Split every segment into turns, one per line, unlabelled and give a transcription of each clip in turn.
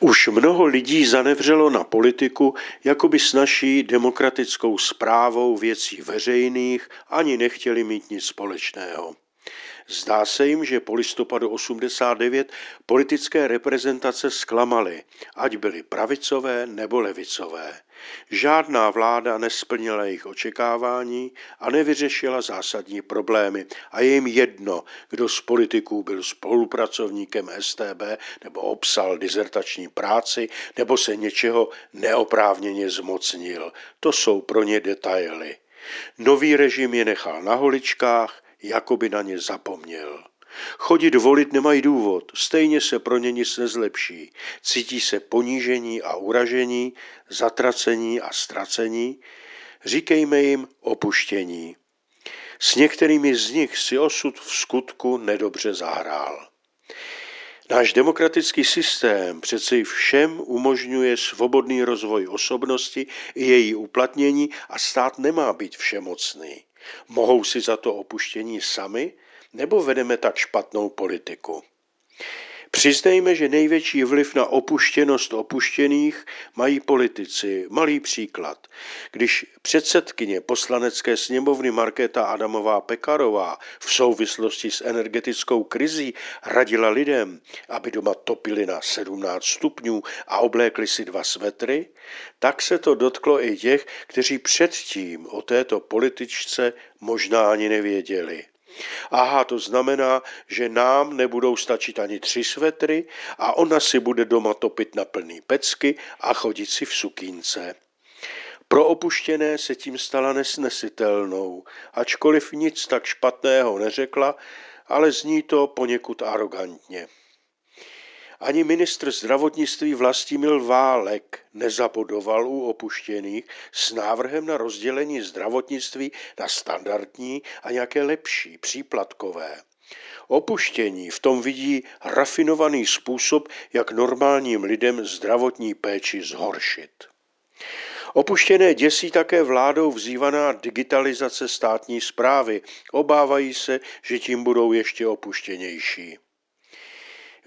Už mnoho lidí zanevřelo na politiku, jako by s naší demokratickou zprávou věcí veřejných ani nechtěli mít nic společného. Zdá se jim, že po listopadu 89 politické reprezentace zklamaly, ať byly pravicové nebo levicové. Žádná vláda nesplnila jejich očekávání a nevyřešila zásadní problémy a je jim jedno, kdo z politiků byl spolupracovníkem STB nebo obsal dizertační práci nebo se něčeho neoprávněně zmocnil. To jsou pro ně detaily. Nový režim je nechal na holičkách, jako by na ně zapomněl. Chodit volit nemají důvod, stejně se pro ně nic nezlepší. Cítí se ponížení a uražení, zatracení a ztracení. Říkejme jim opuštění. S některými z nich si osud v skutku nedobře zahrál. Náš demokratický systém přeci všem umožňuje svobodný rozvoj osobnosti i její uplatnění a stát nemá být všemocný. Mohou si za to opuštění sami, nebo vedeme tak špatnou politiku? Přiznejme, že největší vliv na opuštěnost opuštěných mají politici. Malý příklad. Když předsedkyně poslanecké sněmovny Markéta Adamová Pekarová v souvislosti s energetickou krizí radila lidem, aby doma topili na 17 stupňů a oblékli si dva svetry, tak se to dotklo i těch, kteří předtím o této političce možná ani nevěděli. Aha, to znamená, že nám nebudou stačit ani tři svetry a ona si bude doma topit na plný pecky a chodit si v sukínce. Pro opuštěné se tím stala nesnesitelnou, ačkoliv nic tak špatného neřekla, ale zní to poněkud arrogantně. Ani ministr zdravotnictví Vlastimil Válek nezapodoval u opuštěných s návrhem na rozdělení zdravotnictví na standardní a nějaké lepší, příplatkové. Opuštění v tom vidí rafinovaný způsob, jak normálním lidem zdravotní péči zhoršit. Opuštěné děsí také vládou vzývaná digitalizace státní zprávy. Obávají se, že tím budou ještě opuštěnější.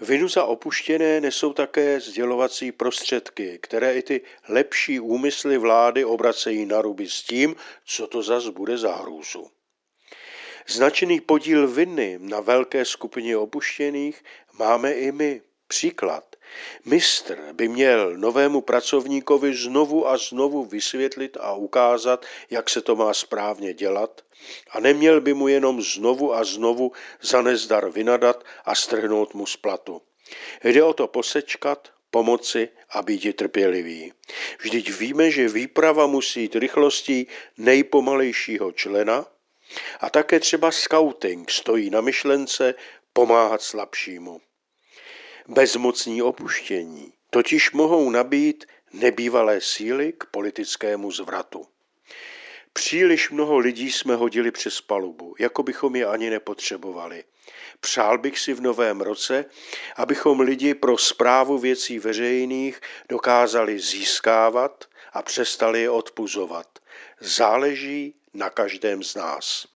Vinu za opuštěné nesou také sdělovací prostředky, které i ty lepší úmysly vlády obracejí na ruby s tím, co to zas bude za hrůzu. Značný podíl viny na velké skupině opuštěných máme i my. Příklad. Mistr by měl novému pracovníkovi znovu a znovu vysvětlit a ukázat, jak se to má správně dělat, a neměl by mu jenom znovu a znovu za nezdar vynadat a strhnout mu z platu. Jde o to posečkat, pomoci a být trpělivý. Vždyť víme, že výprava musí jít rychlostí nejpomalejšího člena a také třeba scouting stojí na myšlence pomáhat slabšímu bezmocní opuštění, totiž mohou nabít nebývalé síly k politickému zvratu. Příliš mnoho lidí jsme hodili přes palubu, jako bychom je ani nepotřebovali. Přál bych si v novém roce, abychom lidi pro zprávu věcí veřejných dokázali získávat a přestali je odpuzovat. Záleží na každém z nás.